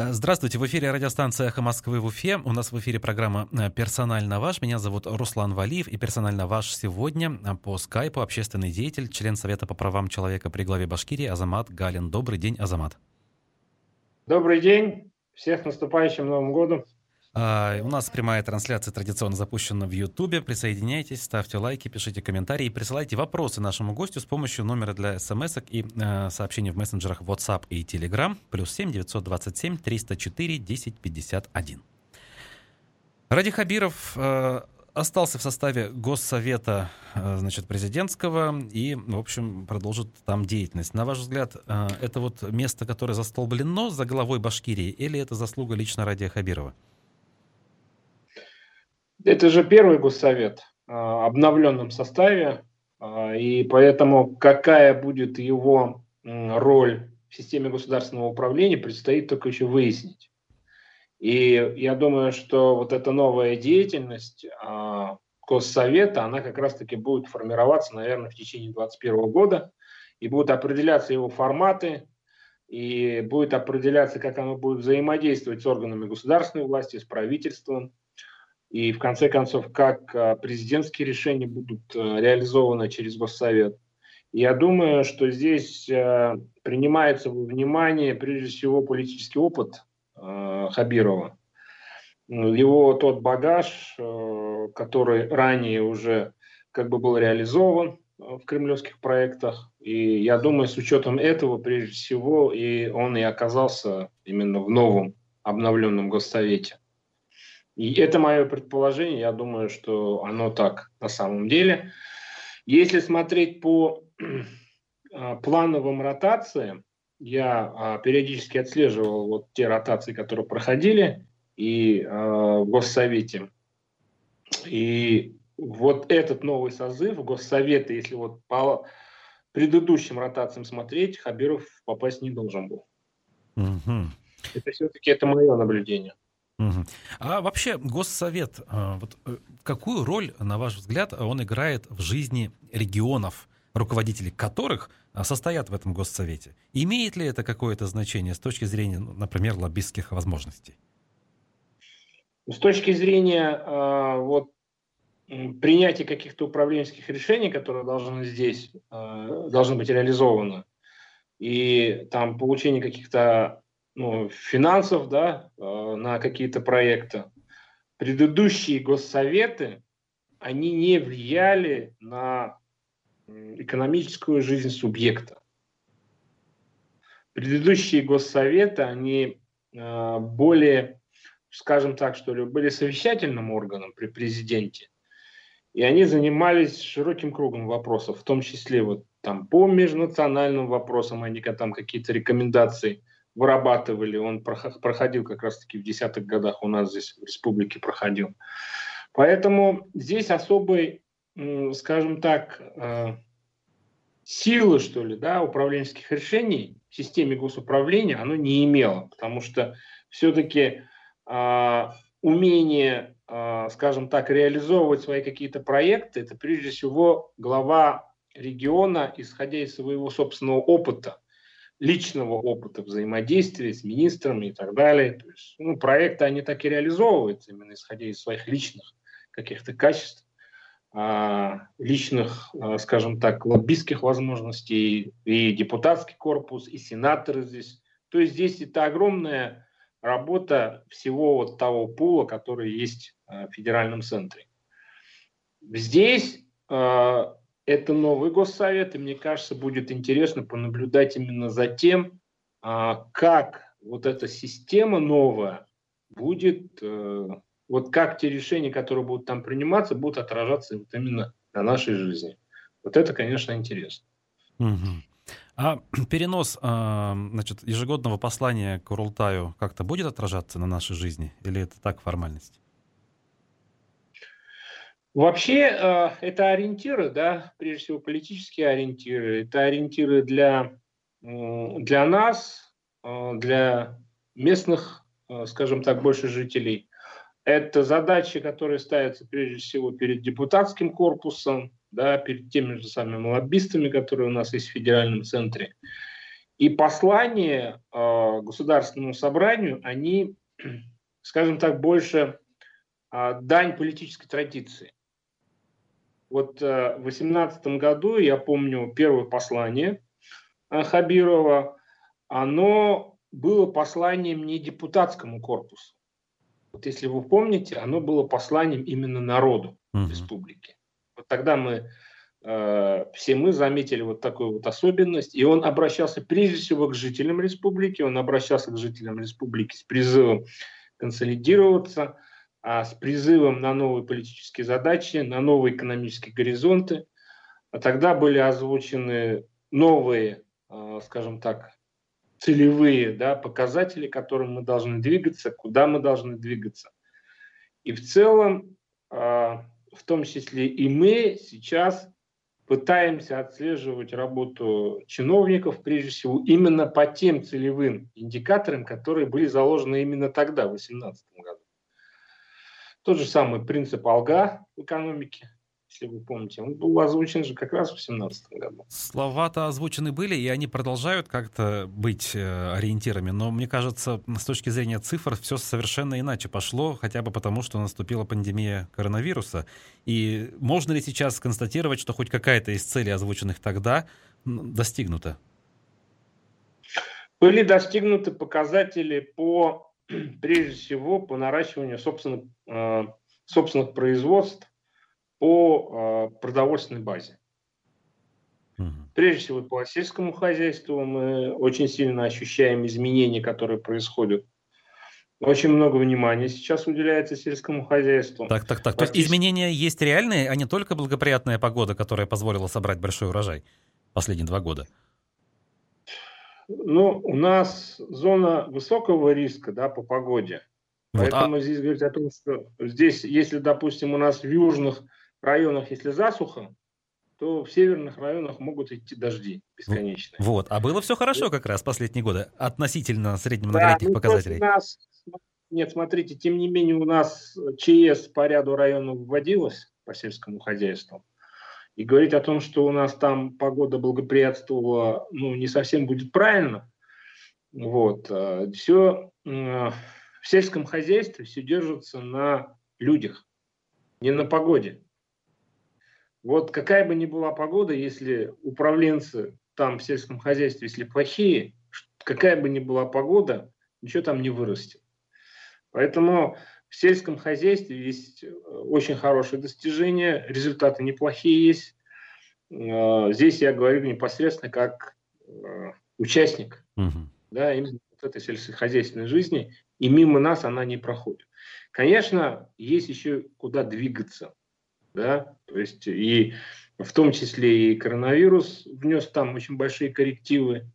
Э, здравствуйте, в эфире радиостанция «Эхо Москвы» в Уфе. У нас в эфире программа э, «Персонально ваш». Меня зовут Руслан Валиев, и «Персонально ваш» сегодня э, по скайпу общественный деятель, член Совета по правам человека при главе Башкирии Азамат Галин. Добрый день, Азамат. Добрый день. Всех наступающим Новым годом. А, у нас прямая трансляция традиционно запущена в Ютубе. Присоединяйтесь, ставьте лайки, пишите комментарии и присылайте вопросы нашему гостю с помощью номера для смс и э, сообщений в мессенджерах WhatsApp и Telegram плюс 7 927 304 1051. Ради Хабиров э, остался в составе Госсовета э, значит, президентского и, в общем, продолжит там деятельность. На ваш взгляд, это вот место, которое застолблено за головой Башкирии, или это заслуга лично Радия Хабирова? Это же первый госсовет в а, обновленном составе, а, и поэтому какая будет его роль в системе государственного управления, предстоит только еще выяснить. И я думаю, что вот эта новая деятельность а, Госсовета, она как раз-таки будет формироваться, наверное, в течение 2021 года, и будут определяться его форматы, и будет определяться, как оно будет взаимодействовать с органами государственной власти, с правительством, и в конце концов, как а, президентские решения будут а, реализованы через Госсовет. Я думаю, что здесь а, принимается во внимание прежде всего политический опыт Хабирова, его тот багаж, который ранее уже как бы был реализован в кремлевских проектах. И я думаю, с учетом этого, прежде всего, и он и оказался именно в новом обновленном Госсовете. И это мое предположение, я думаю, что оно так на самом деле. Если смотреть по а, плановым ротациям, я а, периодически отслеживал вот те ротации, которые проходили и а, в Госсовете. И вот этот новый созыв Госсовета, если вот по предыдущим ротациям смотреть, Хабиров попасть не должен был. Угу. Это все-таки это мое наблюдение. А вообще Госсовет, а, вот э, какую роль, на ваш взгляд, он играет в жизни регионов, руководители которых а, состоят в этом Госсовете? Имеет ли это какое-то значение с точки зрения, ну, например, лоббистских возможностей? С точки зрения а, вот, принятия каких-то управленческих решений, которые должны здесь, должны быть реализованы, и там получение каких-то ну, финансов да, э, на какие-то проекты. Предыдущие госсоветы, они не влияли на экономическую жизнь субъекта. Предыдущие госсоветы, они э, более, скажем так, что ли, были совещательным органом при президенте, и они занимались широким кругом вопросов, в том числе вот там по межнациональным вопросам, они там какие-то рекомендации вырабатывали. Он проходил как раз-таки в десятых годах у нас здесь в республике проходил. Поэтому здесь особой, скажем так, э, силы, что ли, да, управленческих решений в системе госуправления оно не имело, потому что все-таки а, умение, а, скажем так, реализовывать свои какие-то проекты, это прежде всего глава региона, исходя из своего собственного опыта личного опыта взаимодействия с министрами и так далее. То есть, ну, проекты, они так и реализовываются, именно исходя из своих личных каких-то качеств, а, личных, а, скажем так, лоббистских возможностей, и депутатский корпус, и сенаторы здесь. То есть здесь это огромная работа всего вот того пула, который есть а, в федеральном центре. Здесь это новый госсовет, и мне кажется, будет интересно понаблюдать именно за тем, а, как вот эта система новая будет, э, вот как те решения, которые будут там приниматься, будут отражаться вот именно на нашей жизни. Вот это, конечно, интересно. Угу. А перенос а, значит, ежегодного послания к Урултаю как-то будет отражаться на нашей жизни? Или это так формальность? Вообще э, это ориентиры, да, прежде всего политические ориентиры. Это ориентиры для, для нас, э, для местных, э, скажем так, больше жителей. Это задачи, которые ставятся прежде всего перед депутатским корпусом, да, перед теми же самыми лоббистами, которые у нас есть в федеральном центре. И послания э, Государственному собранию, они, скажем так, больше э, дань политической традиции. Вот э, в 2018 году, я помню, первое послание э, Хабирова, оно было посланием не депутатскому корпусу. Вот если вы помните, оно было посланием именно народу угу. республики. Вот тогда мы э, все мы заметили вот такую вот особенность, и он обращался прежде всего к жителям республики, он обращался к жителям республики с призывом консолидироваться, с призывом на новые политические задачи, на новые экономические горизонты. А тогда были озвучены новые, э, скажем так, целевые да, показатели, к которым мы должны двигаться, куда мы должны двигаться. И в целом, а, в том числе и мы сейчас пытаемся отслеживать работу чиновников, прежде всего, именно по тем целевым индикаторам, которые были заложены именно тогда, в 2018 году. Тот же самый принцип алга в экономике, если вы помните. Он был озвучен же как раз в 2017 году. Слова-то озвучены были, и они продолжают как-то быть э, ориентирами, но мне кажется, с точки зрения цифр все совершенно иначе пошло, хотя бы потому, что наступила пандемия коронавируса. И можно ли сейчас констатировать, что хоть какая-то из целей, озвученных тогда, достигнута? Были достигнуты показатели по, прежде всего, по наращиванию собственных, э, собственных производств по э, продовольственной базе. Прежде всего по сельскому хозяйству мы очень сильно ощущаем изменения, которые происходят. Очень много внимания сейчас уделяется сельскому хозяйству. Так, так, так. То есть изменения есть реальные, а не только благоприятная погода, которая позволила собрать большой урожай последние два года? Ну, у нас зона высокого риска да, по погоде. Вот, Поэтому а... здесь говорить о том, что здесь, если, допустим, у нас в южных районах, если засуха, то в северных районах могут идти дожди бесконечные. Вот, а было все хорошо как раз последние годы относительно среднемноголетних да, ну, показателей. Нас, нет, смотрите, тем не менее у нас ЧС по ряду районов вводилось по сельскому хозяйству. И говорить о том, что у нас там погода благоприятствовала, ну, не совсем будет правильно. Вот. Э, все в сельском хозяйстве все держится на людях, не на погоде. Вот какая бы ни была погода, если управленцы там в сельском хозяйстве, если плохие, какая бы ни была погода, ничего там не вырастет. Поэтому в сельском хозяйстве есть э, очень хорошие достижения, результаты неплохие есть. Э, здесь я говорю непосредственно как э, участник угу. да, именно вот этой сельскохозяйственной жизни, и мимо нас она не проходит. Конечно, есть еще куда двигаться да, то есть и в том числе и коронавирус внес там очень большие коррективы,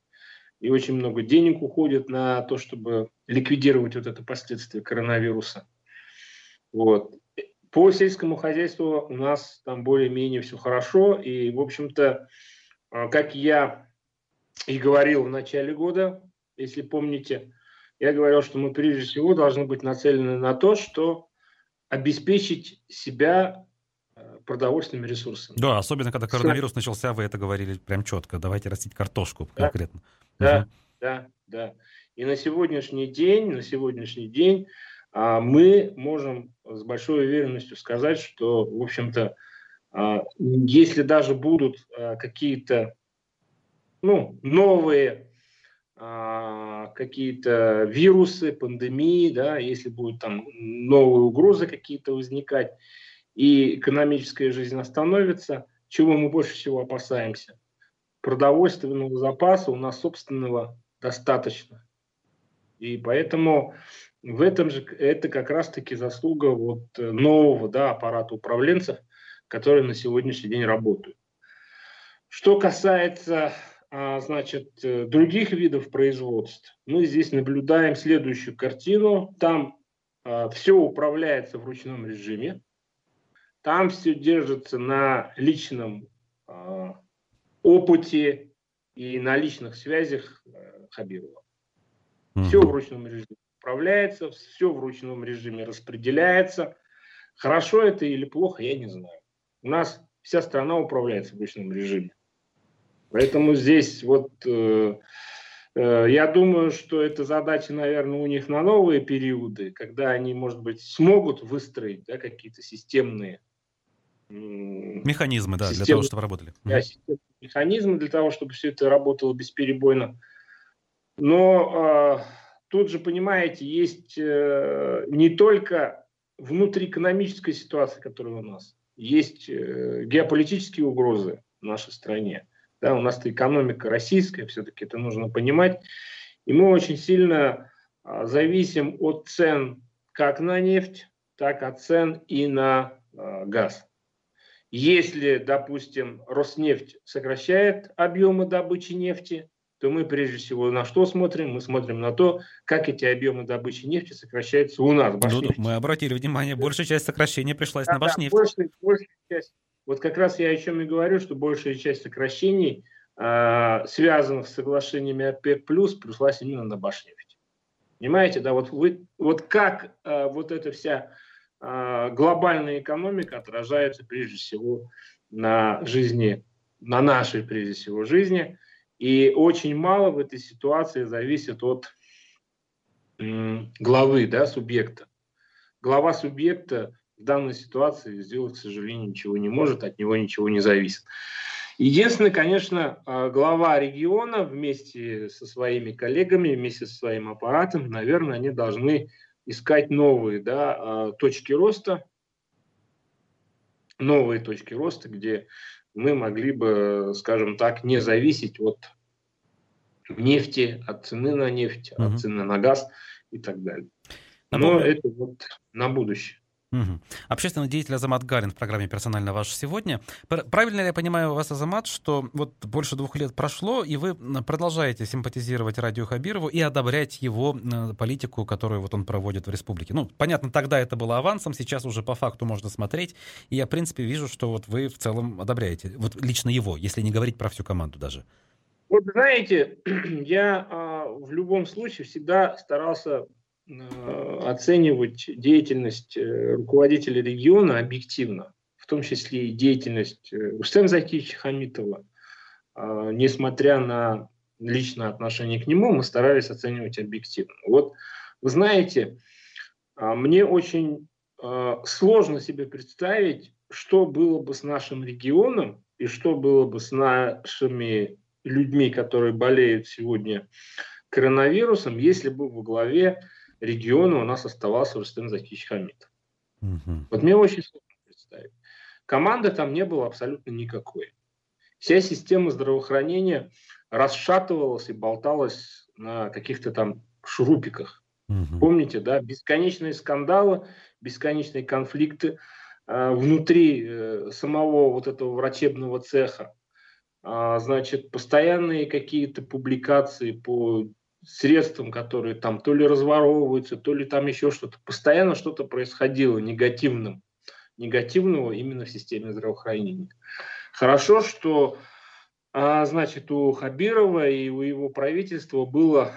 и очень много денег уходит на то, чтобы ликвидировать вот это последствие коронавируса. Вот. По сельскому хозяйству у нас там более-менее все хорошо, и, в общем-то, а, как я и говорил в начале года, если помните, я говорил, что мы прежде всего должны быть нацелены на то, что обеспечить себя продовольственными ресурсами. Да, особенно когда коронавирус Все. начался, вы это говорили прям четко. Давайте растить картошку да, конкретно. Да, угу. да, да. И на сегодняшний день, на сегодняшний день мы можем с большой уверенностью сказать, что, в общем-то, а, если даже будут а, какие-то ну, новые а, какие-то вирусы, пандемии, да, если будут там новые угрозы какие-то возникать, и экономическая жизнь остановится, чего мы больше всего опасаемся? Продовольственного запаса у нас собственного достаточно. И поэтому в этом же это как раз-таки заслуга вот нового да, аппарата управленцев, которые на сегодняшний день работают. Что касается а, значит, других видов производств, мы здесь наблюдаем следующую картину. Там а, все управляется в ручном режиме. Там все держится на личном э, опыте и на личных связях э, Хабирова. Все в ручном режиме управляется, все в ручном режиме распределяется. Хорошо это или плохо, я не знаю. У нас вся страна управляется в ручном режиме. Поэтому здесь вот э, Э, я думаю, что это задача, наверное, у них на новые периоды, когда они, может быть, смогут выстроить да, какие-то системные механизмы, да, системные, для того, чтобы работали. Да, механизмы для того, чтобы все это работало бесперебойно. Но э, тут же, понимаете, есть э, не только внутриэкономическая ситуация, которая у нас, есть э, геополитические угрозы в нашей стране. Да, у нас-то экономика российская, все-таки это нужно понимать. И мы очень сильно а, зависим от цен как на нефть, так от цен и на а, газ. Если, допустим, Роснефть сокращает объемы добычи нефти, то мы прежде всего на что смотрим? Мы смотрим на то, как эти объемы добычи нефти сокращаются у нас. Ну, мы обратили внимание, большая часть сокращения пришлась да, на Башнефть. Да, большая, большая часть вот как раз я о чем и говорю, что большая часть сокращений, э, связанных с соглашениями ОПЕК+, пришлась именно на Башнефть. Понимаете, да, вот, вы, вот как э, вот эта вся э, глобальная экономика отражается прежде всего на жизни, на нашей прежде всего жизни, и очень мало в этой ситуации зависит от главы, да, субъекта. Глава субъекта в данной ситуации сделать, к сожалению, ничего не может, от него ничего не зависит. Единственное, конечно, а, глава региона вместе со своими коллегами, вместе со своим аппаратом, наверное, они должны искать новые да, а, точки роста, новые точки роста, где мы могли бы, скажем так, не зависеть от нефти, от цены на нефть, угу. от цены на газ и так далее. Но это вот на будущее. Угу. Общественный деятель Азамат Галин в программе «Персонально ваш сегодня». Правильно ли я понимаю вас, Азамат, что вот больше двух лет прошло, и вы продолжаете симпатизировать Радио Хабирову и одобрять его политику, которую вот он проводит в республике? Ну, понятно, тогда это было авансом, сейчас уже по факту можно смотреть, и я, в принципе, вижу, что вот вы в целом одобряете, вот лично его, если не говорить про всю команду даже. Вот знаете, я а, в любом случае всегда старался оценивать деятельность э, руководителя региона объективно, в том числе и деятельность э, Рустема Закиевича Хамитова, а, несмотря на личное отношение к нему, мы старались оценивать объективно. Вот вы знаете, а, мне очень сложно себе представить, что было бы с нашим регионом и что было бы с нашими людьми, которые болеют сегодня коронавирусом, если бы во главе региона у нас оставался Рустем Закич Хамид. Угу. Вот мне очень сложно представить. Команды там не было абсолютно никакой. Вся система здравоохранения расшатывалась и болталась на каких-то там шурупиках. Угу. Помните, да, бесконечные скандалы, бесконечные конфликты э, внутри э, самого вот этого врачебного цеха. А, значит, постоянные какие-то публикации по средствам, которые там то ли разворовываются, то ли там еще что-то. Постоянно что-то происходило негативным, негативного именно в системе здравоохранения. Хорошо, что а, значит, у Хабирова и у его правительства было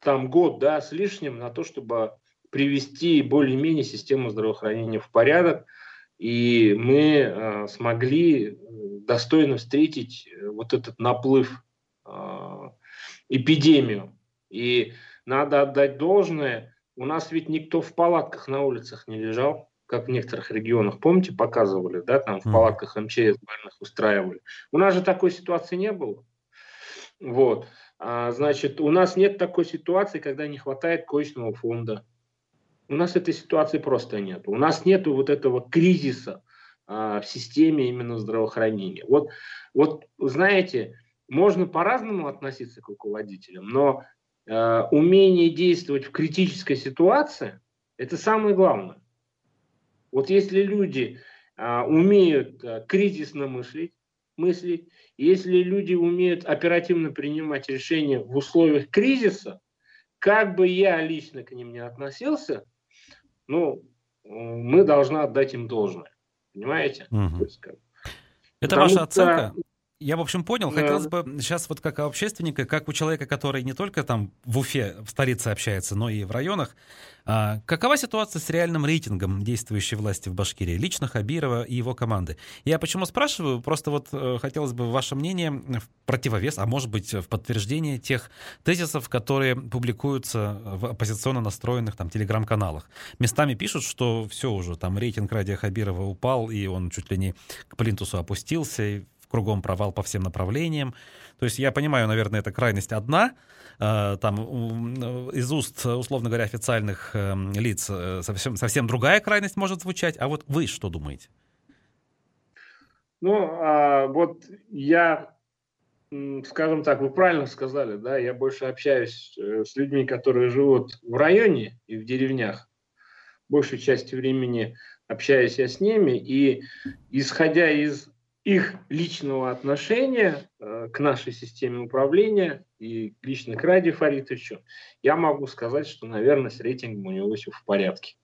там год да, с лишним на то, чтобы привести более-менее систему здравоохранения в порядок, и мы э, смогли достойно встретить вот этот наплыв э, эпидемию. И надо отдать должное, у нас ведь никто в палатках на улицах не лежал, как в некоторых регионах, помните, показывали, да, там в палатках МЧС больных устраивали. У нас же такой ситуации не было. Вот. А, значит, у нас нет такой ситуации, когда не хватает коечного фонда. У нас этой ситуации просто нет. У нас нет вот этого кризиса а, в системе именно здравоохранения. Вот, вот знаете, можно по-разному относиться к руководителям, но э, умение действовать в критической ситуации – это самое главное. Вот если люди э, умеют э, кризисно мыслить, мыслить, если люди умеют оперативно принимать решения в условиях кризиса, как бы я лично к ним не относился, ну, мы должны отдать им должное. Понимаете? Угу. Это Потому ваша оценка? Я, в общем, понял. Хотелось бы сейчас вот как общественника, как у человека, который не только там в Уфе, в столице общается, но и в районах, а, какова ситуация с реальным рейтингом действующей власти в Башкирии, лично Хабирова и его команды? Я почему спрашиваю? Просто вот э, хотелось бы ваше мнение в противовес, а может быть в подтверждение тех тезисов, которые публикуются в оппозиционно настроенных там телеграм-каналах. Местами пишут, что все уже, там рейтинг Радия Хабирова упал, и он чуть ли не к плинтусу опустился, и кругом провал по всем направлениям. То есть я понимаю, наверное, это крайность одна, э, там из уст, условно говоря, официальных эм, лиц э, совсем, совсем другая крайность может звучать. А вот вы что думаете? Ну, а вот я, скажем так, вы правильно сказали, да, я больше общаюсь э, с людьми, которые живут в районе и в деревнях. Большую часть времени общаюсь я с ними, и исходя из их личного отношения э, к нашей системе управления и лично к Ради Фаритовичу, я могу сказать, что, наверное, с рейтингом у него все в порядке.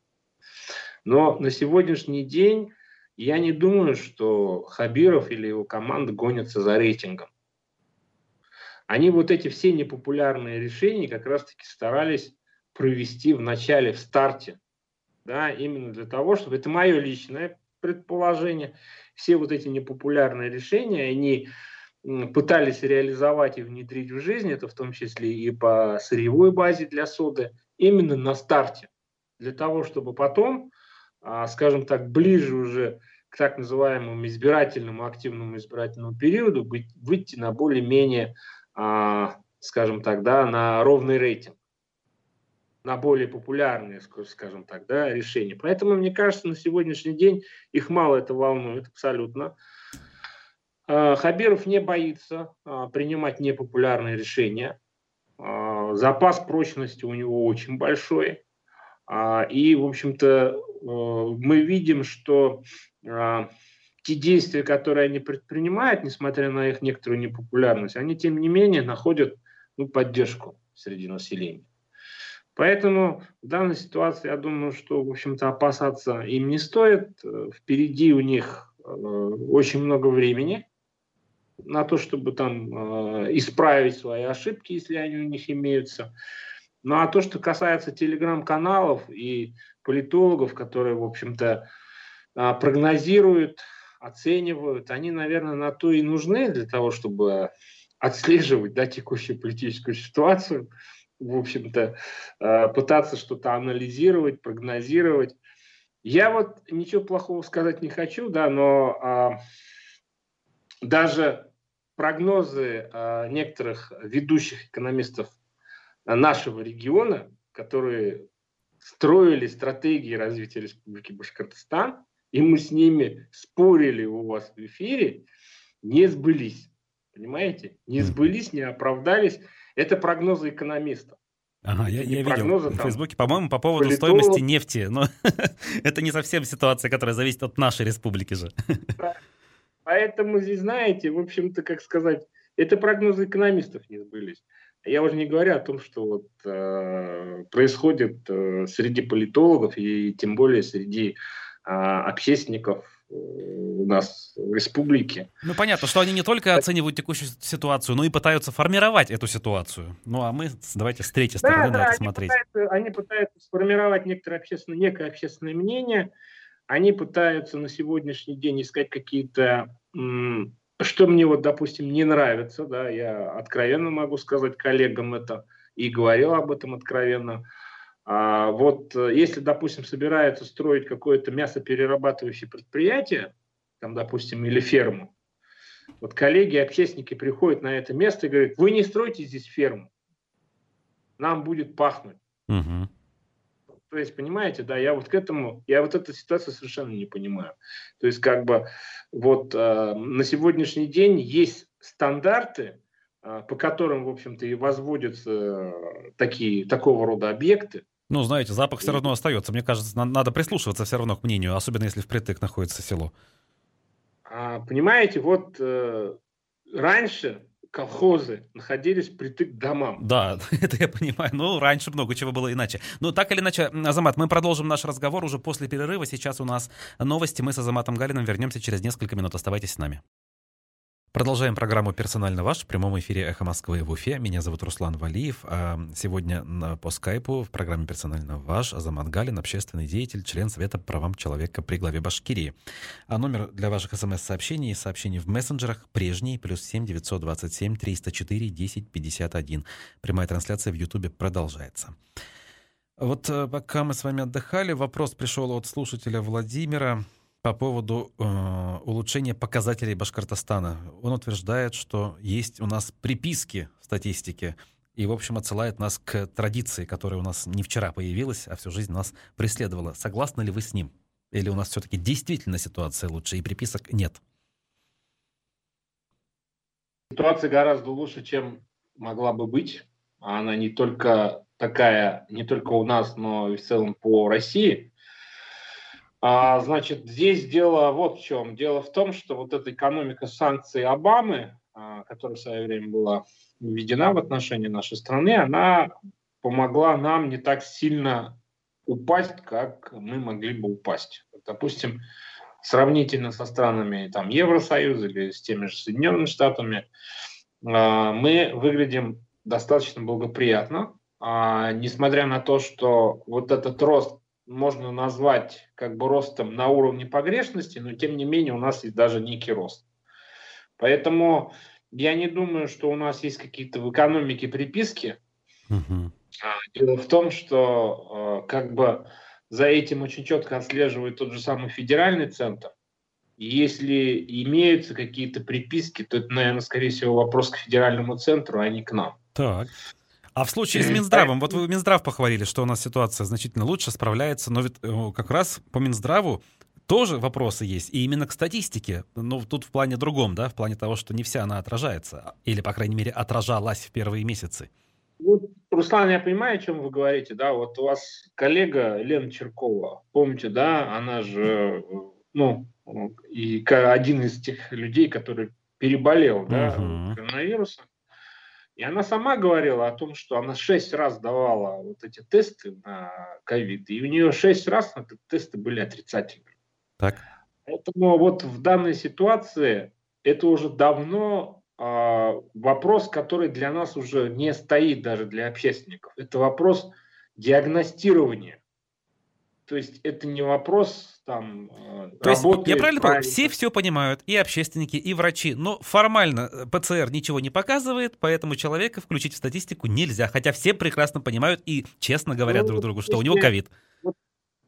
Но на сегодняшний день я не думаю, что Хабиров или его команда гонятся за рейтингом. Они вот эти все непопулярные решения как раз-таки старались провести в начале, в старте. Да, именно для того, чтобы... Это мое личное предположение все вот эти непопулярные решения, они пытались реализовать и внедрить в жизнь, это в том числе и по сырьевой базе для соды, именно на старте, для того, чтобы потом, а, скажем так, ближе уже к так называемому избирательному, активному избирательному периоду выйти на более-менее, а, скажем так, да, на ровный рейтинг на более популярные, скажем так, да, решения. Поэтому, мне кажется, на сегодняшний день их мало это волнует абсолютно. А, Хабиров не боится а, принимать непопулярные решения. А, запас прочности у него очень большой. И, в общем-то, мы видим, что те действия, которые они предпринимают, несмотря на их некоторую непопулярность, они, тем не менее, находят ну, поддержку среди населения. Поэтому в данной ситуации я думаю, что, в общем-то, опасаться им не стоит. Впереди у них э, очень много времени на то, чтобы там э, исправить свои ошибки, если они у них имеются. Ну а то, что касается телеграм-каналов и политологов, которые, в общем-то, э, прогнозируют, оценивают, они, наверное, на то и нужны для того, чтобы отслеживать да, текущую политическую ситуацию в общем-то, э, пытаться что-то анализировать, прогнозировать. Я вот ничего плохого сказать не хочу, да, но а, даже прогнозы а, некоторых ведущих экономистов нашего региона, которые строили стратегии развития Республики Башкортостан, и мы с ними спорили у вас в эфире, не сбылись. Понимаете? Не сбылись, не оправдались. Это прогнозы экономистов. Ага, я, я видел в Фейсбуке, по-моему, по поводу политолог... стоимости нефти, но это не совсем ситуация, которая зависит от нашей республики же. Поэтому здесь, знаете, в общем-то, как сказать, это прогнозы экономистов не сбылись. Я уже не говорю о том, что вот, э, происходит э, среди политологов и тем более среди э, общественников у нас в республике. Ну, понятно, что они не только оценивают текущую ситуацию, но и пытаются формировать эту ситуацию. Ну, а мы давайте с третьей стороны да, на да, это они смотреть. Пытаются, они пытаются сформировать некоторое общественное, некое общественное мнение. Они пытаются на сегодняшний день искать какие-то... Что мне вот, допустим, не нравится, да, я откровенно могу сказать коллегам это и говорил об этом откровенно – а вот э, если, допустим, собираются строить какое-то мясоперерабатывающее предприятие, там, допустим, или ферму, вот коллеги, общественники приходят на это место и говорят, вы не стройте здесь ферму, нам будет пахнуть. Угу. То есть, понимаете, да, я вот к этому, я вот эту ситуацию совершенно не понимаю. То есть, как бы, вот э, на сегодняшний день есть стандарты, э, по которым, в общем-то, и возводятся э, такие, такого рода объекты, ну, знаете, запах все равно остается. Мне кажется, надо прислушиваться все равно к мнению, особенно если впритык находится село. А, понимаете, вот э, раньше колхозы находились притык к домам. Да, это я понимаю. Ну, раньше много чего было иначе. Ну, так или иначе, Азамат, мы продолжим наш разговор уже после перерыва. Сейчас у нас новости. Мы с Азаматом Галиным вернемся через несколько минут. Оставайтесь с нами. Продолжаем программу «Персонально ваш» в прямом эфире «Эхо Москвы» в Уфе. Меня зовут Руслан Валиев. А сегодня по скайпу в программе «Персонально ваш» Азамат Галин, общественный деятель, член Совета правам человека при главе Башкирии. А номер для ваших смс-сообщений и сообщений в мессенджерах прежний, плюс семь девятьсот двадцать семь триста четыре десять пятьдесят один. Прямая трансляция в Ютубе продолжается. Вот э, пока мы с вами отдыхали, вопрос пришел от слушателя Владимира по поводу э, улучшения показателей Башкортостана. Он утверждает, что есть у нас приписки в статистике, и, в общем, отсылает нас к традиции, которая у нас не вчера появилась, а всю жизнь нас преследовала. Согласны ли вы с ним? Или у нас все-таки действительно ситуация лучше, и приписок нет? Ситуация гораздо лучше, чем могла бы быть. Она не только такая, не только у нас, но и в целом по России. А, значит, здесь дело вот в чем. Дело в том, что вот эта экономика санкций Обамы, а, которая в свое время была введена в отношении нашей страны, она помогла нам не так сильно упасть, как мы могли бы упасть. Допустим, сравнительно со странами там, Евросоюза или с теми же Соединенными Штатами, а, мы выглядим достаточно благоприятно, а, несмотря на то, что вот этот рост можно назвать как бы ростом на уровне погрешности, но тем не менее у нас есть даже некий рост. Поэтому я не думаю, что у нас есть какие-то в экономике приписки. Угу. Дело в том, что э, как бы за этим очень четко отслеживает тот же самый федеральный центр. И если имеются какие-то приписки, то это, наверное, скорее всего, вопрос к федеральному центру, а не к нам. Так. А в случае с Минздравом, вот вы Минздрав похвалили, что у нас ситуация значительно лучше справляется, но ведь э, как раз по Минздраву тоже вопросы есть, и именно к статистике. Но тут в плане другом, да, в плане того, что не вся она отражается, или, по крайней мере, отражалась в первые месяцы. Вот, Руслан, я понимаю, о чем вы говорите, да, вот у вас коллега Лена Черкова, помните, да, она же, ну, и один из тех людей, который переболел, да, угу. коронавирусом. И она сама говорила о том, что она шесть раз давала вот эти тесты на ковид, и у нее шесть раз эти тесты были отрицательными. Так. Поэтому вот в данной ситуации это уже давно э, вопрос, который для нас уже не стоит даже для общественников. Это вопрос диагностирования. То есть это не вопрос там э, То есть, я правильно понял, все все понимают, и общественники, и врачи, но формально э, ПЦР ничего не показывает, поэтому человека включить в статистику нельзя, хотя все прекрасно понимают и честно говорят ну, друг другу, что если, у него ковид. Вот,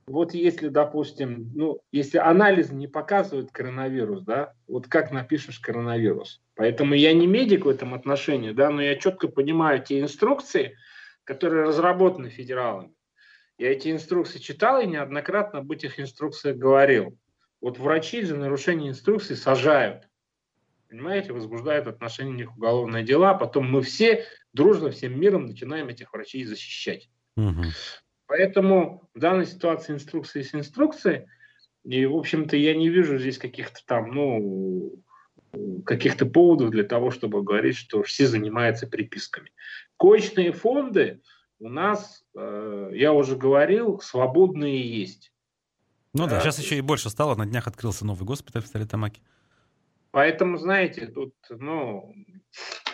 вот если, допустим, ну, если анализ не показывает коронавирус, да, вот как напишешь коронавирус. Поэтому я не медик в этом отношении, да, но я четко понимаю те инструкции, которые разработаны федералами. Я эти инструкции читал и неоднократно об этих инструкциях говорил. Вот врачи за нарушение инструкций сажают. Понимаете, возбуждают отношения них уголовные дела, а потом мы все дружно, всем миром начинаем этих врачей защищать. Угу. Поэтому в данной ситуации инструкции с инструкцией, и, в общем-то, я не вижу здесь каких-то там, ну, каких-то поводов для того, чтобы говорить, что все занимаются приписками. Коечные фонды, у нас, я уже говорил, свободные есть. Ну да, да, сейчас еще и больше стало. На днях открылся новый госпиталь в Столитамаке. Поэтому, знаете, тут, ну,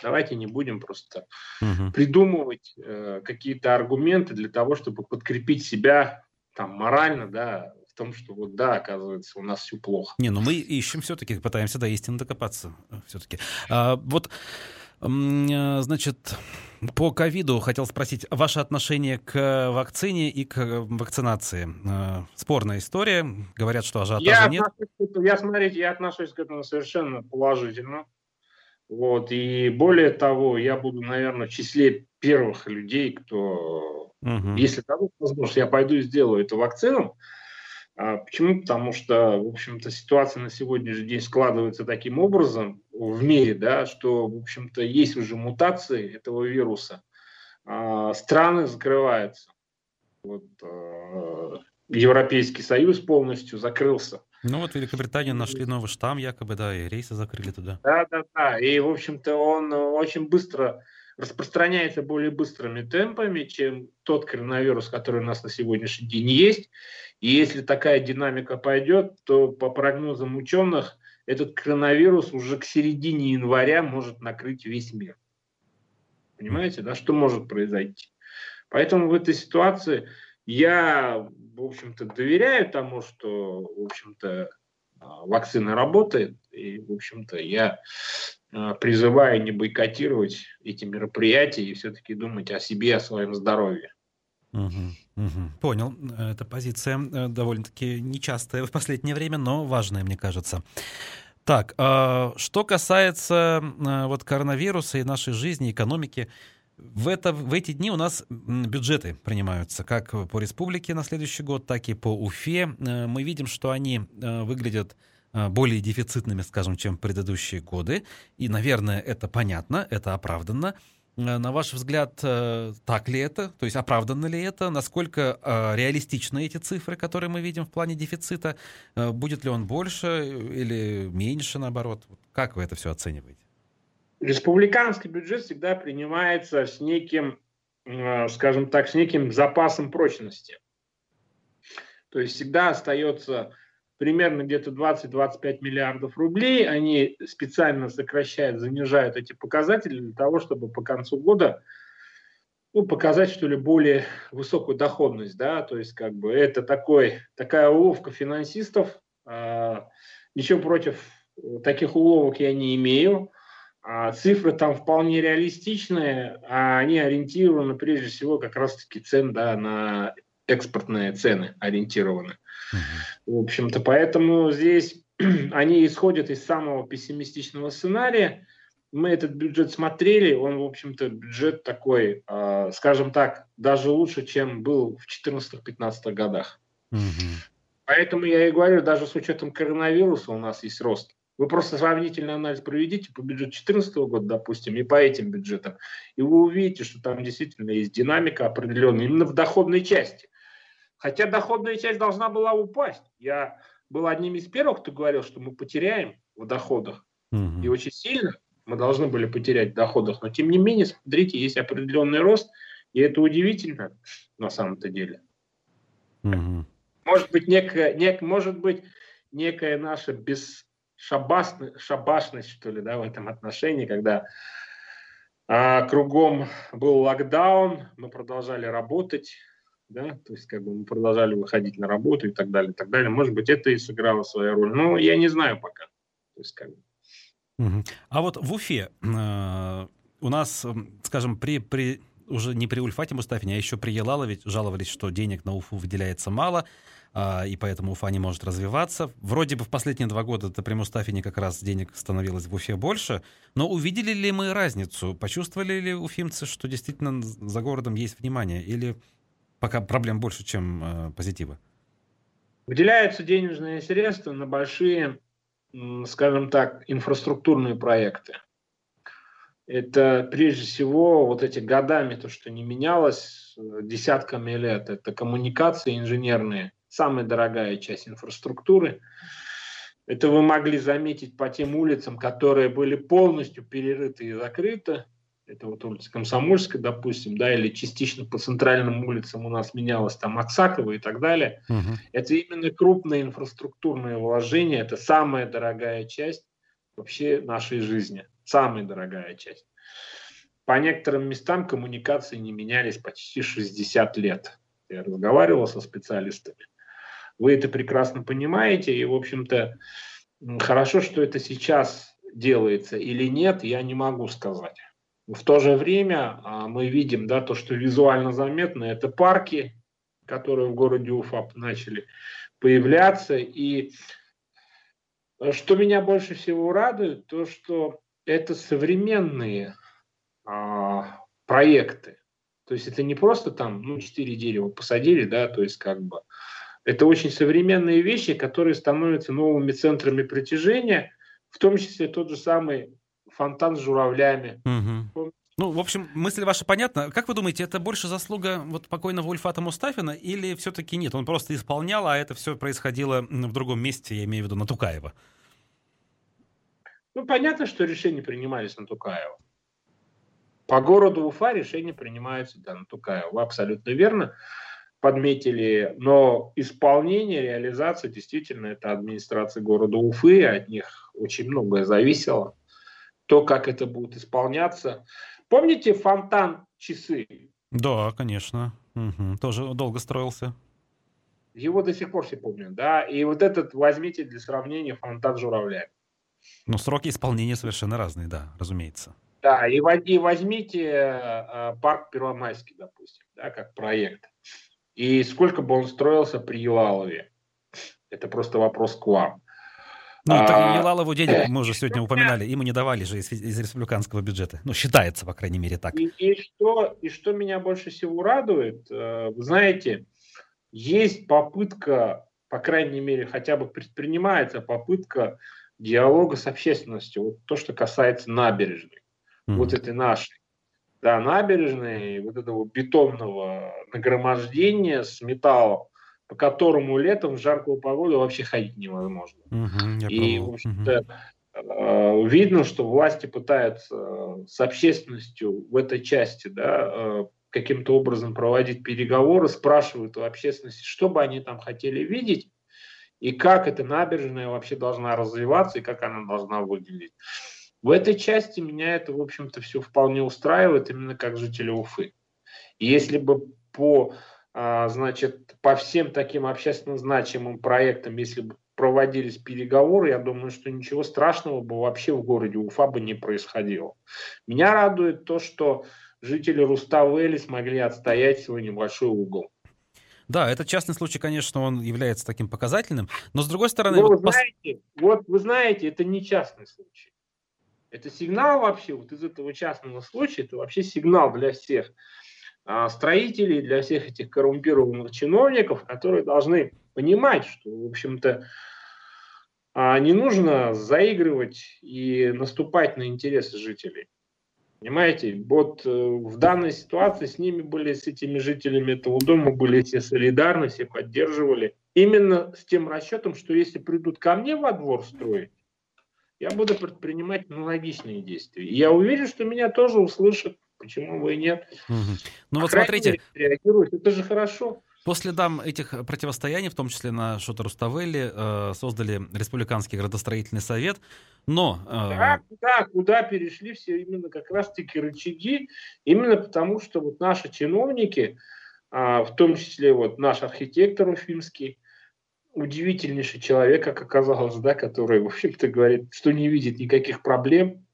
давайте не будем просто угу. придумывать э, какие-то аргументы для того, чтобы подкрепить себя там морально, да, в том, что вот да, оказывается, у нас все плохо. Не, ну мы ищем все-таки, пытаемся до истины докопаться э, все-таки. А, вот Э, значит, по ковиду хотел спросить ваше отношение к вакцине и к вакцинации. Э, спорная история. Говорят, что ажиотажа я нет. я, смотрите, я отношусь к этому совершенно положительно. Вот, и более того, я буду, наверное, в числе первых людей, кто, угу. если дадут возможность, я пойду и сделаю эту вакцину. А почему? Потому что, в общем-то, ситуация на сегодняшний день складывается таким образом в мире, да, что, в общем-то, есть уже мутации этого вируса. А, страны закрываются. Вот, а, Европейский Союз полностью закрылся. Ну вот Великобритания нашли новый штамм якобы, да, и рейсы закрыли туда. Да, да, да. И, в общем-то, он очень быстро распространяется более быстрыми темпами, чем тот коронавирус, который у нас на сегодняшний день есть. И если такая динамика пойдет, то по прогнозам ученых этот коронавирус уже к середине января может накрыть весь мир. Понимаете, да, что может произойти? Поэтому в этой ситуации я, в общем-то, доверяю тому, что, в общем-то, а, вакцина работает, и, в общем-то, я а, призываю не бойкотировать эти мероприятия и все-таки думать о себе, о своем здоровье. Угу, угу. Понял. Эта позиция э, довольно-таки нечастая в последнее время, но важная, мне кажется. Так, а, что касается э, вот коронавируса и нашей жизни, экономики, в, это, в эти дни у нас бюджеты принимаются как по республике на следующий год, так и по Уфе. Э, мы видим, что они выглядят более дефицитными, скажем, чем предыдущие годы. И, наверное, это понятно, это оправданно. Э, на ваш взгляд, э, так ли это? То есть оправданно ли это? Насколько э, реалистичны эти цифры, которые мы видим в плане дефицита? Будет ли он больше или меньше, наоборот? Как вы это все оцениваете? Республиканский бюджет всегда принимается с неким, скажем так, с неким запасом прочности. То есть всегда остается примерно где-то 20-25 миллиардов рублей. Они специально сокращают, занижают эти показатели для того, чтобы по концу года ну, показать, что ли, более высокую доходность. Да? То есть как бы это такой, такая уловка финансистов. А, ничего против таких уловок я не имею. А цифры там вполне реалистичные, а они ориентированы прежде всего как раз-таки цен да, на экспортные цены ориентированы. В общем-то, поэтому здесь они исходят из самого пессимистичного сценария. Мы этот бюджет смотрели, он, в общем-то, бюджет такой, э, скажем так, даже лучше, чем был в 2014-2015 годах. Угу. Поэтому я и говорю, даже с учетом коронавируса у нас есть рост. Вы просто сравнительный анализ проведите по бюджету 2014 года, допустим, и по этим бюджетам, и вы увидите, что там действительно есть динамика определенная именно в доходной части. Хотя доходная часть должна была упасть. Я был одним из первых, кто говорил, что мы потеряем в доходах. Угу. И очень сильно мы должны были потерять в доходах. Но тем не менее, смотрите, есть определенный рост. И это удивительно на самом-то деле. Угу. Может быть, некая, нек, может быть, некая наша бесшабашность, шабашность, что ли, да, в этом отношении, когда а, кругом был локдаун, мы продолжали работать, да, то есть как бы мы продолжали выходить на работу и так далее, и так далее. Может быть, это и сыграло свою роль, но я не знаю пока. То есть как бы. А вот в Уфе э, у нас, скажем, при, при уже не при Ульфате Мустафине, а еще при Елалове жаловались, что денег на Уфу выделяется мало, э, и поэтому Уфа не может развиваться. Вроде бы в последние два года это при Мустафине как раз денег становилось в Уфе больше, но увидели ли мы разницу? Почувствовали ли уфимцы, что действительно за городом есть внимание? Или пока проблем больше, чем э, позитива? Выделяются денежные средства на большие, скажем так, инфраструктурные проекты. Это прежде всего вот эти годами, то, что не менялось э, десятками лет, это коммуникации инженерные, самая дорогая часть инфраструктуры. Это вы могли заметить по тем улицам, которые были полностью перерыты и закрыты это вот улица Комсомольская, допустим, да, или частично по центральным улицам у нас менялось там Аксакова и так далее. Угу. Это именно крупные инфраструктурные вложения, это самая дорогая часть вообще нашей жизни, самая дорогая часть. По некоторым местам коммуникации не менялись почти 60 лет. Я разговаривал со специалистами. Вы это прекрасно понимаете, и, в общем-то, хорошо, что это сейчас делается или нет, я не могу сказать. В то же время а, мы видим, да, то, что визуально заметно, это парки, которые в городе Уфа начали появляться. И что меня больше всего радует, то, что это современные а, проекты. То есть это не просто там, ну, четыре дерева посадили, да, то есть как бы это очень современные вещи, которые становятся новыми центрами притяжения, в том числе тот же самый фонтан с журавлями. Угу. Ну, в общем, мысль ваша понятна. Как вы думаете, это больше заслуга вот покойного Ульфата Мустафина или все-таки нет? Он просто исполнял, а это все происходило в другом месте, я имею в виду на Тукаева. Ну, понятно, что решения принимались на Тукаева. По городу Уфа решения принимаются да, на Тукаева. Абсолютно верно. подметили, но исполнение, реализация действительно это администрация города Уфы, от них очень многое зависело. То, как это будет исполняться. Помните фонтан часы? Да, конечно. Угу. Тоже долго строился. Его до сих пор все помнят, да. И вот этот возьмите для сравнения фонтан журавля. Ну, сроки исполнения совершенно разные, да, разумеется. Да, и, и возьмите э, парк Первомайский, допустим, да, как проект. И сколько бы он строился при Елалове? Это просто вопрос к вам. Ну, а, так Елалову денег мы уже сегодня упоминали, ему не давали же из, из республиканского бюджета. Ну, считается, по крайней мере, так. И, и, что, и что меня больше всего радует, э, вы знаете, есть попытка, по крайней мере, хотя бы предпринимается попытка диалога с общественностью. Вот то, что касается набережной, mm-hmm. вот этой нашей. Да, набережной, вот этого бетонного нагромождения с металлом, по которому летом в жаркую погоду вообще ходить невозможно. Mm-hmm, И, в общем-то, mm-hmm. видно, что власти пытаются с общественностью в этой части да, э, каким-то образом проводить переговоры, спрашивают у общественности, что бы они там хотели видеть, и как эта набережная вообще должна развиваться, и как она должна выглядеть. В этой части меня это, в общем-то, все вполне устраивает, именно как жителя Уфы. И если бы по, значит, по всем таким общественно значимым проектам, если бы проводились переговоры, я думаю, что ничего страшного бы вообще в городе Уфа бы не происходило. Меня радует то, что жители Руставели смогли отстоять свой небольшой угол. Да, этот частный случай, конечно, он является таким показательным, но с другой стороны... Но вот, вы знаете, вот вы знаете, это не частный случай. Это сигнал вообще, вот из этого частного случая, это вообще сигнал для всех а, строителей, для всех этих коррумпированных чиновников, которые должны понимать, что, в общем-то, а, не нужно заигрывать и наступать на интересы жителей. Понимаете, вот э, в данной ситуации с ними были, с этими жителями этого дома были все солидарны, все поддерживали. Именно с тем расчетом, что если придут ко мне во двор строить, я буду предпринимать аналогичные действия. И я уверен, что меня тоже услышат. Почему бы и нет? Угу. Ну вот смотрите. Реагируют. Это же хорошо. По следам этих противостояний, в том числе на Шота-Руставели, э, создали Республиканский градостроительный совет, но... Э... Да, куда, куда перешли все именно как раз-таки рычаги, именно потому что вот наши чиновники, а, в том числе вот наш архитектор уфимский, удивительнейший человек, как оказалось, да, который, в общем-то, говорит, что не видит никаких проблем,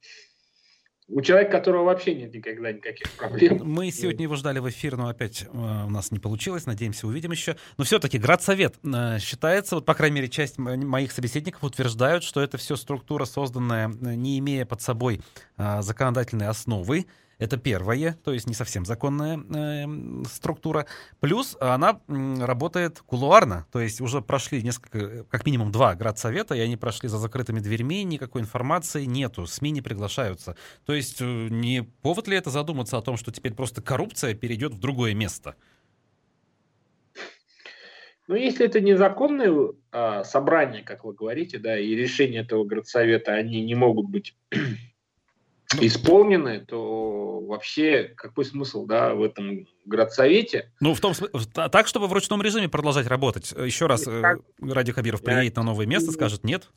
у человека, которого вообще нет никогда никаких проблем. Мы сегодня его ждали в эфир, но опять э, у нас не получилось. Надеемся, увидим еще. Но все-таки Градсовет э, считается, вот по крайней мере, часть моих собеседников утверждают, что это все структура, созданная, э, не имея под собой законодательной основы. Это первое, то есть не совсем законная э, структура. Плюс она работает кулуарно, то есть уже прошли несколько, как минимум два градсовета, и они прошли за закрытыми дверьми, никакой информации нету, СМИ не приглашаются. То есть э, не повод ли это задуматься о том, что теперь просто коррупция перейдет в другое место? Ну, если это незаконное а, собрание, как вы говорите, да, и решения этого градсовета, они не могут быть исполнены, то вообще какой смысл да, в этом градсовете? Ну, в том так, чтобы в ручном режиме продолжать работать. Еще раз, так, э, Ради Хабиров приедет на новое место, скажет нет.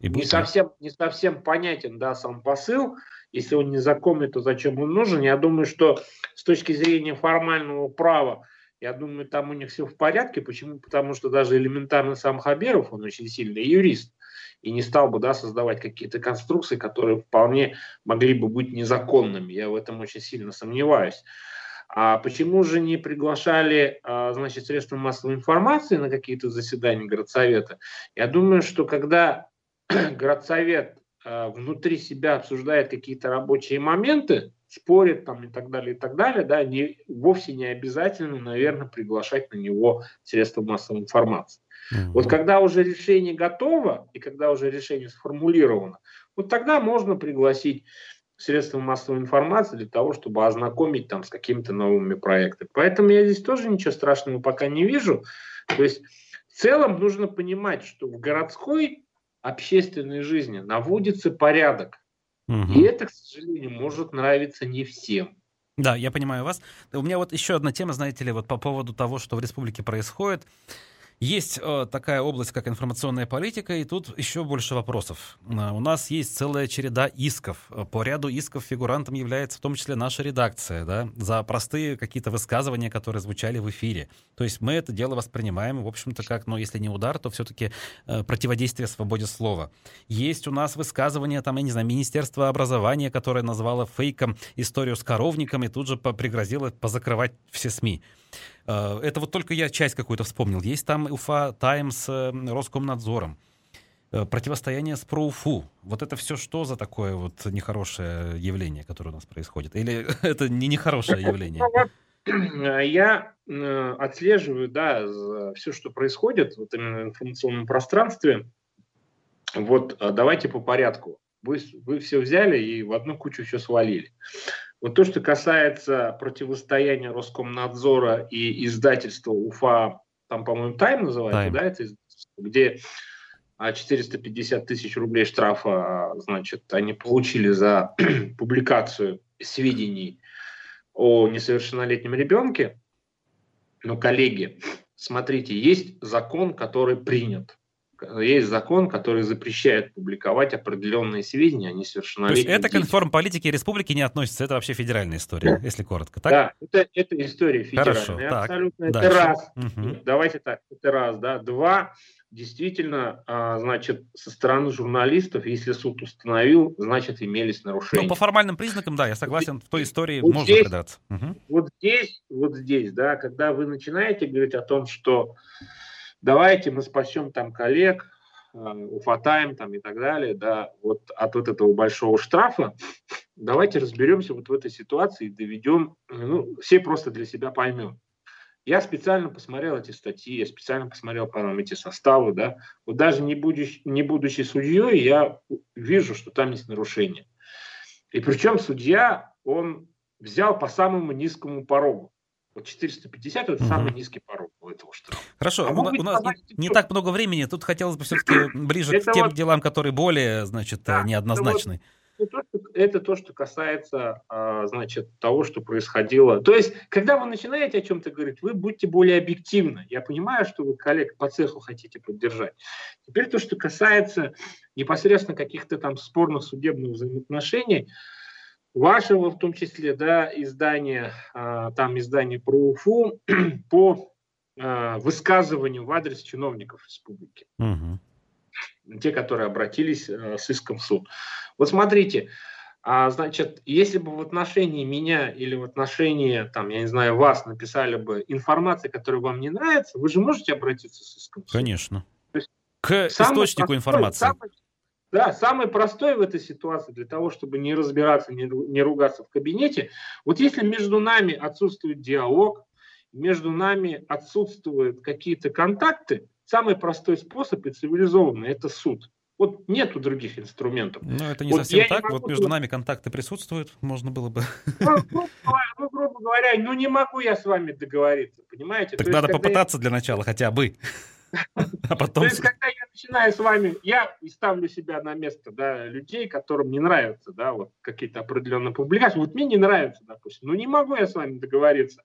И не, совсем, не совсем понятен да, сам посыл. Если он незаконный, то зачем он нужен? Я думаю, что с точки зрения формального права, я думаю, там у них все в порядке. Почему? Потому что даже элементарно сам Хабиров, он очень сильный юрист, и не стал бы да, создавать какие-то конструкции, которые вполне могли бы быть незаконными. Я в этом очень сильно сомневаюсь. А почему же не приглашали а, значит, средства массовой информации на какие-то заседания городсовета? Я думаю, что когда городсовет а, внутри себя обсуждает какие-то рабочие моменты, спорит там и так далее, и так далее, да, не, вовсе не обязательно, наверное, приглашать на него средства массовой информации. Угу. Вот когда уже решение готово и когда уже решение сформулировано, вот тогда можно пригласить средства массовой информации для того, чтобы ознакомить там с какими-то новыми проектами. Поэтому я здесь тоже ничего страшного пока не вижу. То есть в целом нужно понимать, что в городской общественной жизни наводится порядок. Угу. И это, к сожалению, может нравиться не всем. Да, я понимаю вас. У меня вот еще одна тема, знаете ли, вот по поводу того, что в республике происходит. Есть э, такая область, как информационная политика, и тут еще больше вопросов. Э, у нас есть целая череда исков. Э, по ряду исков фигурантом является в том числе наша редакция, да, за простые какие-то высказывания, которые звучали в эфире. То есть мы это дело воспринимаем, в общем-то, как, ну, если не удар, то все-таки э, противодействие свободе слова. Есть у нас высказывания, там, я не знаю, Министерства образования, которое назвало фейком историю с коровником и тут же пригрозило позакрывать все СМИ. Э, это вот только я часть какую-то вспомнил. Есть там Уфа Таймс с э, Роскомнадзором. Э, противостояние с ПроУФУ. Вот это все что за такое вот нехорошее явление, которое у нас происходит? Или это не нехорошее явление? Я отслеживаю, да, все, что происходит вот именно в информационном пространстве. Вот давайте по порядку. Вы, вы все взяли и в одну кучу все свалили. Вот то, что касается противостояния Роскомнадзора и издательства УФА, там, по-моему, Тайм называется, Time. да, это издательство, где 450 а, тысяч рублей штрафа, значит, они получили за публикацию сведений о несовершеннолетнем ребенке. Но, коллеги, смотрите, есть закон, который принят есть закон, который запрещает публиковать определенные сведения о несовершеннолетних То есть это к информполитике республики не относится, это вообще федеральная история, да. если коротко, так? Да, это, это история федеральная, Хорошо, абсолютно. Так, это дальше. раз. Угу. Давайте так, это раз, да. Два, действительно, а, значит, со стороны журналистов, если суд установил, значит, имелись нарушения. Ну, по формальным признакам, да, я согласен, в той истории вот можно здесь. Угу. Вот здесь, вот здесь, да, когда вы начинаете говорить о том, что давайте мы спасем там коллег, э, уфатаем там и так далее, да, вот от вот этого большого штрафа, давайте разберемся вот в этой ситуации и доведем, ну, все просто для себя поймем. Я специально посмотрел эти статьи, я специально посмотрел потом эти составы, да, вот даже не будучи, не будучи судьей, я вижу, что там есть нарушения. И причем судья, он взял по самому низкому порогу. Вот 450 это угу. самый низкий порог этого штрафа. Хорошо, а у, у нас не, не так много времени, тут хотелось бы все-таки ближе это к тем вот, делам, которые более, значит, да, неоднозначны. Это, вот, это то, что касается, а, значит, того, что происходило. То есть, когда вы начинаете о чем-то говорить, вы будьте более объективны. Я понимаю, что вы коллег по цеху хотите поддержать. Теперь то, что касается непосредственно каких-то там спорных судебных взаимоотношений, вашего в том числе, да, издания, а, там издание про УФУ по а, высказыванию в адрес чиновников республики. Угу. Те, которые обратились а, с иском в суд. Вот смотрите, а, значит, если бы в отношении меня или в отношении, там, я не знаю, вас написали бы информация, которая вам не нравится, вы же можете обратиться с иском. Конечно. К источнику простой, информации. Самый, да, самое простое в этой ситуации для того, чтобы не разбираться, не, не ругаться в кабинете, вот если между нами отсутствует диалог, между нами отсутствуют какие-то контакты, самый простой способ и цивилизованный – это суд. Вот нету других инструментов. Ну, это не вот совсем так. Не вот между нами контакты присутствуют, можно было бы. Ну, грубо, ну, грубо говоря, ну не могу я с вами договориться, понимаете? Так То надо есть, попытаться я... для начала хотя бы. А потом... То есть, когда я начинаю с вами, я ставлю себя на место да, людей, которым не нравятся да, вот какие-то определенные публикации. Вот мне не нравится, допустим, но не могу я с вами договориться.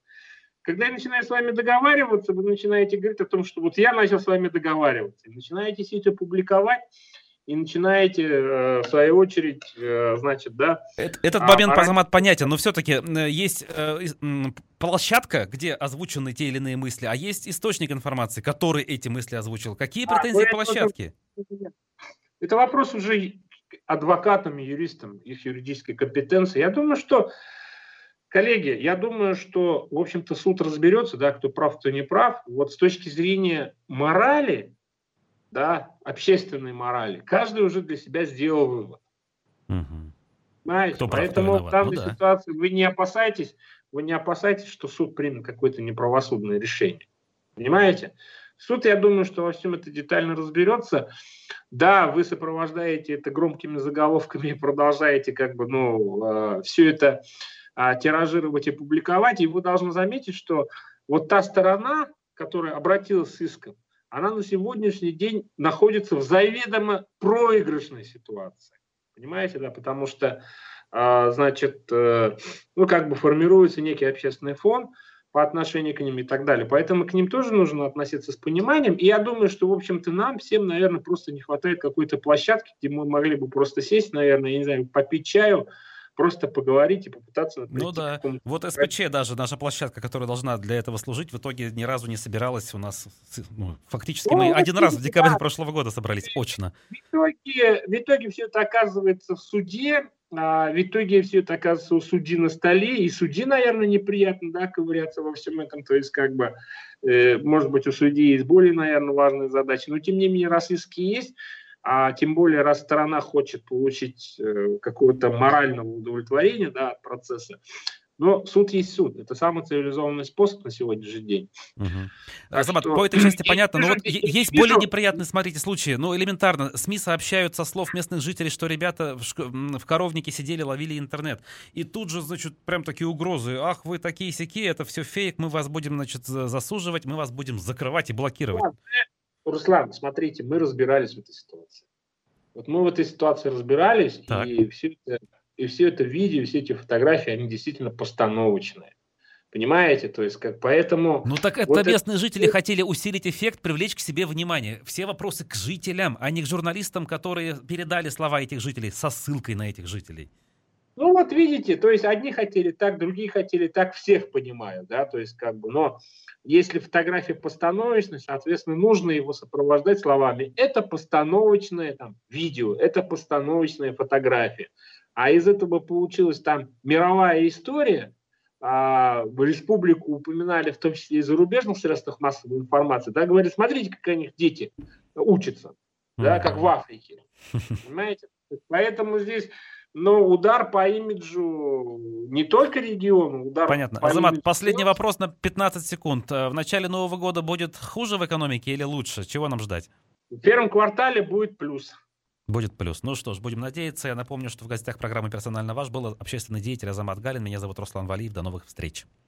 Когда я начинаю с вами договариваться, вы начинаете говорить о том, что вот я начал с вами договариваться. И начинаете все это публиковать, и начинаете, э, в свою очередь, э, значит, да... Этот а, момент, а, Азамат, понятен, но все-таки э, есть площадка, где озвучены те или иные мысли, а есть источник информации, который эти мысли озвучил. Какие а, претензии а, площадки? Это, это вопрос уже адвокатам и юристам, их юридической компетенции. Я думаю, что, коллеги, я думаю, что, в общем-то, суд разберется, да, кто прав, кто не прав. Вот с точки зрения морали, да, общественной морали, каждый уже для себя сделал вывод. Угу. Понимаете? Кто Поэтому прав, в данной ну, да. ситуации вы не опасайтесь, вы не опасайтесь, что суд примет какое-то неправосудное решение. Понимаете? Суд, я думаю, что во всем это детально разберется. Да, вы сопровождаете это громкими заголовками и продолжаете как бы, ну, э, все это э, тиражировать и публиковать. И вы должны заметить, что вот та сторона, которая обратилась с иском, она на сегодняшний день находится в заведомо проигрышной ситуации. Понимаете, да, потому что а, значит, э, ну, как бы формируется некий общественный фон по отношению к ним и так далее. Поэтому к ним тоже нужно относиться с пониманием. И я думаю, что, в общем-то, нам всем, наверное, просто не хватает какой-то площадки, где мы могли бы просто сесть, наверное, я не знаю, попить чаю, просто поговорить и попытаться... Ну да, вот СПЧ даже, наша площадка, которая должна для этого служить, в итоге ни разу не собиралась у нас. Ну, фактически ну, мы один раз в декабре да. прошлого года собрались, очно. В итоге, в итоге все это оказывается в суде, а в итоге все это оказывается у судьи на столе, и судьи, наверное, неприятно, да, ковыряться во всем этом, то есть, как бы, э, может быть, у судьи есть более, наверное, важные задачи, но, тем не менее, раз иски есть, а тем более, раз сторона хочет получить э, какое-то морального удовлетворения да, от процесса, но суд есть суд. Это самый цивилизованный способ на сегодняшний день. Угу. Азамат, что... по этой части понятно, но вот есть вижу... более неприятные, смотрите, случаи. Ну, элементарно, СМИ сообщают со слов местных жителей, что ребята в, шк... в коровнике сидели, ловили интернет. И тут же, значит, прям такие угрозы. Ах, вы такие сяки, это все фейк, мы вас будем, значит, засуживать, мы вас будем закрывать и блокировать. Руслан, смотрите, мы разбирались в этой ситуации. Вот мы в этой ситуации разбирались, так. и все, это, и все это видео, все эти фотографии, они действительно постановочные. Понимаете? То есть, как поэтому... Ну так это вот местные это... жители хотели усилить эффект, привлечь к себе внимание. Все вопросы к жителям, а не к журналистам, которые передали слова этих жителей со ссылкой на этих жителей. Ну вот видите, то есть одни хотели так, другие хотели так, всех понимаю, да, то есть как бы, но если фотография постановочная, соответственно, нужно его сопровождать словами «это постановочное там, видео, это постановочная фотография». А из этого получилась там мировая история, а, республику упоминали в том числе и зарубежных средствах массовой информации, да, говорят, смотрите, как у них дети учатся, да, как в Африке, понимаете? Поэтому здесь но удар по имиджу не только региону, удар Понятно. По Азамат, последний всего. вопрос на 15 секунд. Э, в начале Нового года будет хуже в экономике или лучше? Чего нам ждать? В первом квартале будет плюс. Будет плюс. Ну что ж, будем надеяться. Я напомню, что в гостях программы «Персонально ваш» был общественный деятель Азамат Галин. Меня зовут Руслан Валиев. До новых встреч.